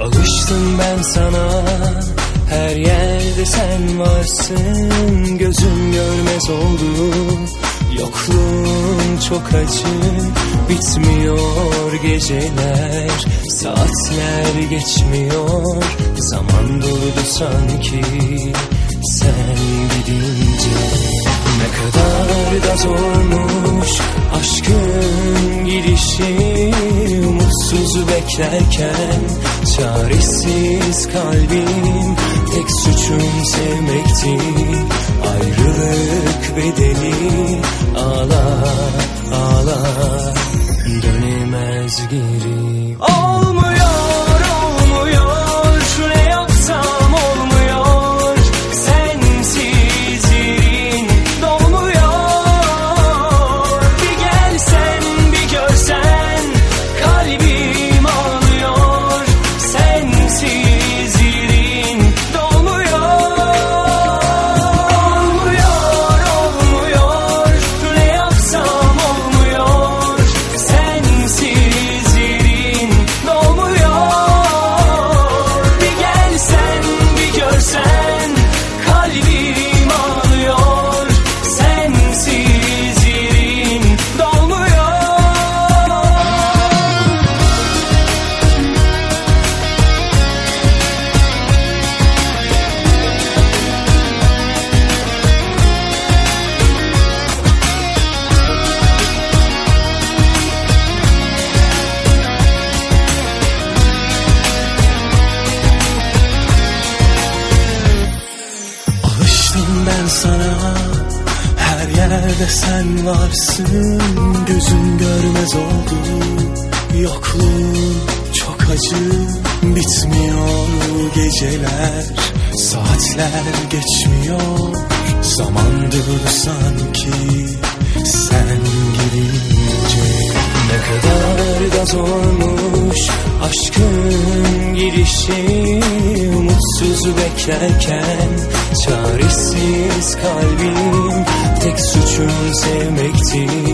Alıştım ben sana. Her yerde sen varsın. Gözüm görmez oldu Yokluğun çok acı Bitmiyor geceler. Saatler geçmiyor Zaman durdu sanki. Sen gidince Ne kadar da zormuş Aşkın gidişi. Umutsuz beklerken Çaresiz kalbim Tek suçum sevmekti Ayrılık bedeli ben sana. Her yerde sen varsın Gözüm görmez oldu. Yokluğun çok acı Bitmiyor geceler Saatler geçmiyor. Zaman durdu sanki Sen gidince Ne kadar da zormuş Aşkın girişi sözü beklerken Çaresiz kalbim Tek suçum sevmekti